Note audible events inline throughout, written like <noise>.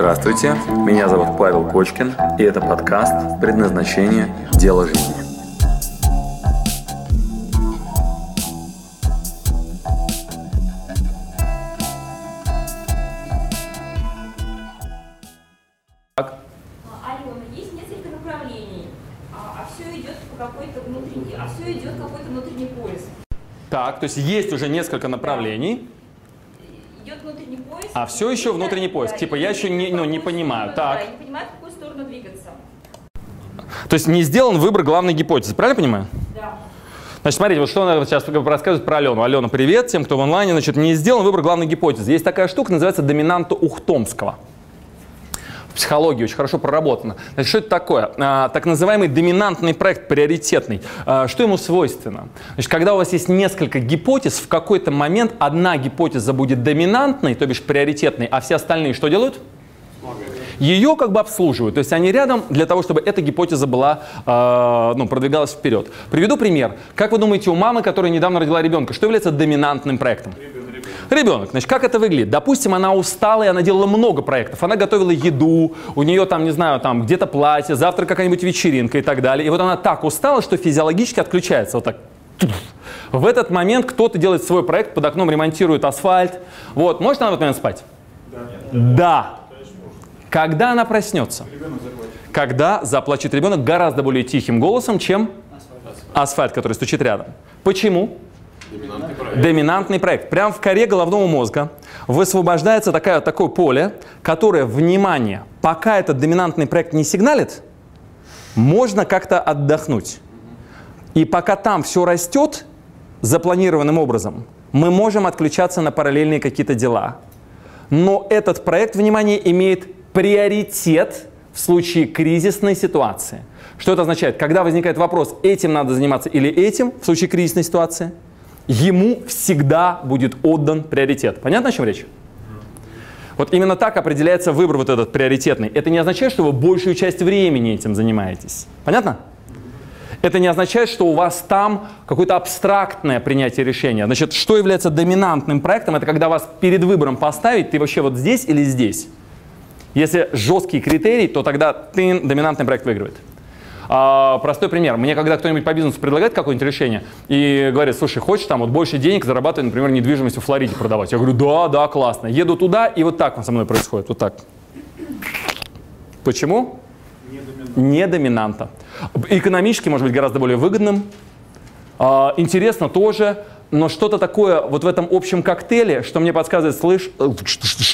Здравствуйте, меня зовут Павел Кочкин, и это подкаст «Предназначение. Дело жизни». Алена, есть несколько направлений, а, все идет по какой-то внутренний, а все идет какой-то внутренний поиск. Так, то есть есть уже несколько направлений, Идет внутренний поиск. А всё еще внутренний поиск. да, Типа, я еще не- ну, не понимаю. сторону, Так. Да, не понимают, в какую сторону двигаться. то есть не сделан выбор главной гипотезы, правильно понимаю? Да. Значит, смотрите, вот что она сейчас рассказывает про Алену. Алена, привет тем, кто в онлайне. Значит, не сделан выбор главной гипотезы. Есть такая штука, называется доминанта Ухтомского. Психологии очень хорошо проработано. Значит, что это такое? А, так называемый доминантный проект, приоритетный. А, что ему свойственно? Значит, когда у вас есть несколько гипотез, в какой-то момент одна гипотеза будет доминантной, то бишь приоритетной, а все остальные что делают? ее как бы обслуживают. То есть они рядом для того, чтобы эта гипотеза была, э, ну, продвигалась вперед. Приведу пример. Как вы думаете, у мамы, которая недавно родила ребенка, что является доминантным проектом? Ребенок. Значит, как это выглядит? Допустим, она устала, и она делала много проектов. Она готовила еду, у нее там, не знаю, там где-то платье, завтра какая-нибудь вечеринка и так далее. И вот она так устала, что физиологически отключается. Вот так. В этот момент кто-то делает свой проект, под окном ремонтирует асфальт. Вот. Может она в этот момент спать? Да. Когда она проснется? Когда заплачет ребенок гораздо более тихим голосом, чем асфальт, который стучит рядом. Почему? Доминантный проект. Прямо в коре головного мозга высвобождается такая, такое поле, которое, внимание, пока этот доминантный проект не сигналит, можно как-то отдохнуть. И пока там все растет запланированным образом, мы можем отключаться на параллельные какие-то дела. Но этот проект, внимание, имеет приоритет в случае кризисной ситуации. Что это означает? Когда возникает вопрос, этим надо заниматься или этим в случае кризисной ситуации, ему всегда будет отдан приоритет. Понятно, о чем речь? Вот именно так определяется выбор вот этот приоритетный. Это не означает, что вы большую часть времени этим занимаетесь. Понятно? Это не означает, что у вас там какое-то абстрактное принятие решения. Значит, что является доминантным проектом? Это когда вас перед выбором поставить, ты вообще вот здесь или здесь. Если жесткий критерий, то тогда ты, доминантный проект выигрывает. А, простой пример. Мне когда кто-нибудь по бизнесу предлагает какое-нибудь решение и говорит, слушай, хочешь там вот больше денег зарабатывать, например, недвижимость в Флориде продавать? Я говорю, да, да, классно. Еду туда, и вот так со мной происходит, вот так. Почему? Не доминанта. Экономически может быть гораздо более выгодным. А, интересно тоже, но что-то такое вот в этом общем коктейле, что мне подсказывает, слышь, э,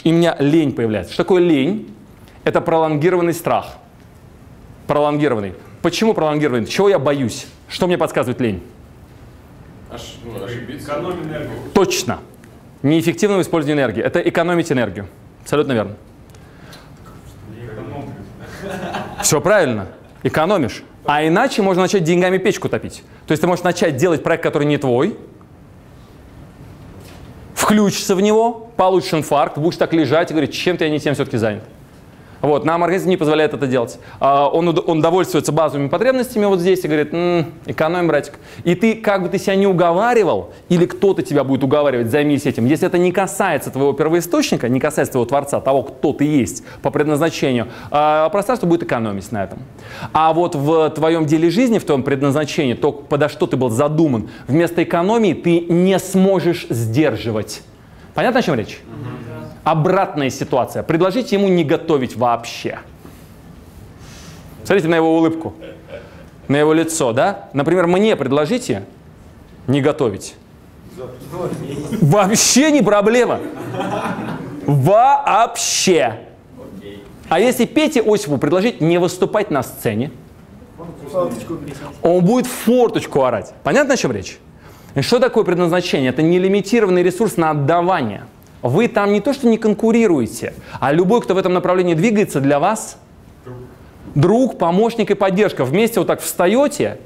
и у меня лень появляется. Что такое лень? Это пролонгированный страх. Пролонгированный. Почему пролонгированный? Чего я боюсь? Что мне подсказывает лень? Аж, ну. Точно. Неэффективного использования энергии. Это экономить энергию. Абсолютно верно. Все правильно. Экономишь. А иначе можно начать деньгами печку топить. То есть ты можешь начать делать проект, который не твой, включишься в него, получишь инфаркт, будешь так лежать и говорить, чем-то я не тем все-таки занят. Вот, нам организм не позволяет это делать. А, Он, он довольствуется базовыми потребностями вот здесь и говорит, «М, экономим, братик. И ты, как бы ты себя не уговаривал, или кто-то тебя будет уговаривать, займись этим, если это не касается твоего первоисточника, не касается твоего Творца, того, кто ты есть по предназначению, а, пространство будет экономить на этом. А вот в твоем деле жизни, в твоем предназначении, то, подо что ты был задуман, вместо экономии ты не сможешь сдерживать. Понятно, о чем речь? Обратная ситуация. Предложите ему не готовить вообще. Смотрите на его улыбку, на его лицо, да? Например, мне предложите не готовить. Вообще не проблема. Вообще. А если Пете Осипу предложить не выступать на сцене, он будет форточку орать. Понятно, о чем речь? Что такое предназначение? Это нелимитированный ресурс на отдавание. Вы там не то, что не конкурируете, а любой, кто в этом направлении двигается, для вас друг, помощник и поддержка. Вместе вот так встаете,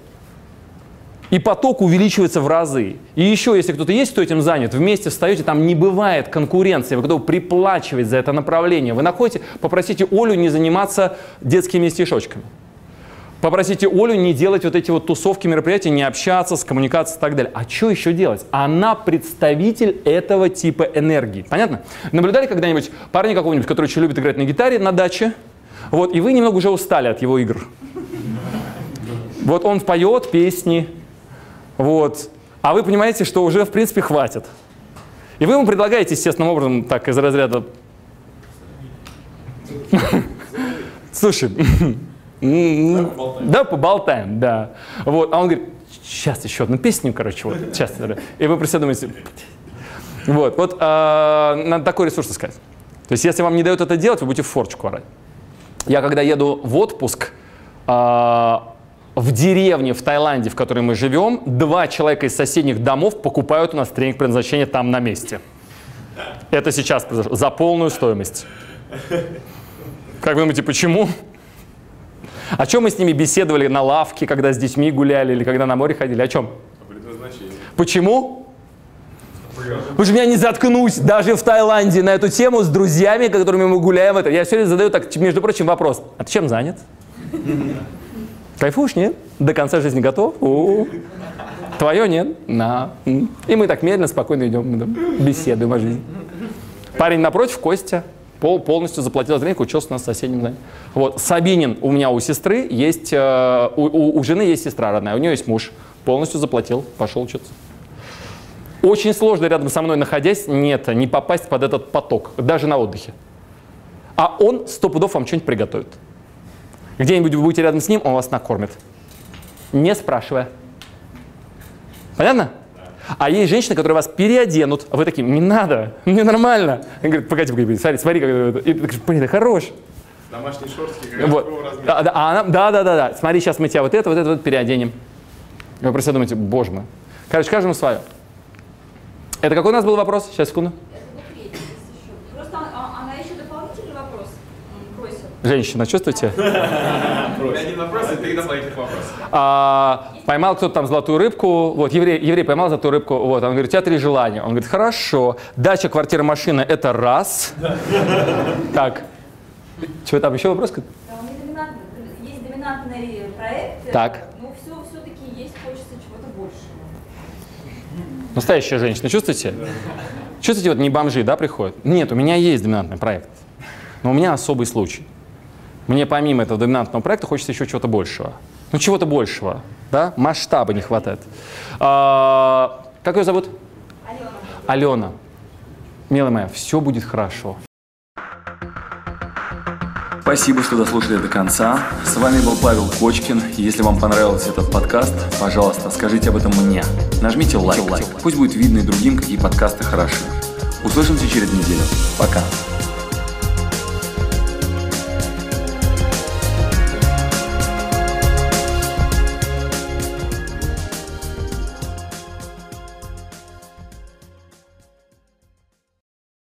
и поток увеличивается в разы. И еще, если кто-то есть, кто этим занят, вместе встаете, там не бывает конкуренции, вы готовы приплачивать за это направление. Вы находите, попросите Олю не заниматься детскими стишочками. Попросите Олю не делать вот эти вот тусовки, мероприятия, не общаться с коммуникацией и так далее. А что еще делать? Она представитель этого типа энергии. Понятно? Наблюдали когда-нибудь парня какого-нибудь, который очень любит играть на гитаре на даче? Вот, и вы немного уже устали от его игр. Вот он поет песни, вот, а вы понимаете, что уже, в принципе, хватит. И вы ему предлагаете, естественным образом, так, из разряда... <laughs> Слушай, <laughs> м, да, поболтаем, да. Вот, а он говорит, сейчас еще одну песню, короче, вот, <laughs> сейчас. И вы про себя думаете, вот, вот, а, надо такой ресурс искать. То есть, если вам не дают это делать, вы будете в форчку орать. Я когда еду в отпуск, а, в деревне в Таиланде, в которой мы живем, два человека из соседних домов покупают у нас тренинг предназначения там на месте. Это сейчас произошло. За полную стоимость. Как вы думаете, почему? О чем мы с ними беседовали на лавке, когда с детьми гуляли или когда на море ходили? О чем? Почему? Потому что меня не заткнусь даже в Таиланде на эту тему с друзьями, которыми мы гуляем. Это. Я сегодня задаю, так, между прочим, вопрос. А ты чем занят? Кайфуешь, нет? До конца жизни готов? У-у-у. Твое нет? На. И мы так медленно, спокойно идем, беседуем о жизни. Парень напротив, Костя, пол, полностью заплатил за тренинг, учился у нас в соседнем здании. Вот, Сабинин у меня у сестры есть, э, у, у- у жены есть сестра родная, у нее есть муж. Полностью заплатил, пошел учиться. Очень сложно рядом со мной находясь, нет, не попасть под этот поток, даже на отдыхе. А он сто пудов вам что-нибудь приготовит. Где-нибудь вы будете рядом с ним, он вас накормит. Не спрашивая. Понятно? А есть женщины, которые вас переоденут, а вы такие, не надо, мне нормально. Они говорят, погоди, погоди, смотри, смотри, как это. И ты говоришь, блин, ты хорош. Домашние шортики, как Вот. размера. Да, да, а она- да, да, да, да. Смотри, сейчас мы тебя вот это, вот это вот переоденем. И вы про себя думаете, боже мой. Короче, каждому свое. Это какой у нас был вопрос? Сейчас, секунду. Это был <laughs> а- вопрос? Один вопрос и три дополнительных вопроса. А, поймал кто-то там золотую рыбку, вот, еврей, еврей поймал золотую рыбку, вот, он говорит, у тебя три желания. Он говорит, хорошо, дача, квартира, машина – это раз. <laughs> Так, что там, еще вопрос? Да, есть доминантный проект. Так. Но все, все-таки есть, хочется чего-то большего. Настоящая женщина, чувствуете? Чувствуете, вот не бомжи, да, приходят? Нет, у меня есть доминантный проект, но у меня особый случай. Мне помимо этого доминантного проекта хочется еще чего-то большего. Ну, чего-то большего, да? Масштаба не хватает. А, как ее зовут? Алена. Алена. Милая моя, все будет хорошо. Спасибо, что дослушали до конца. С вами был Павел Кочкин. Если вам понравился этот подкаст, пожалуйста, скажите об этом мне. Нажмите лайк. Пусть будет видно и другим, какие подкасты хороши. Услышимся через неделю. Пока.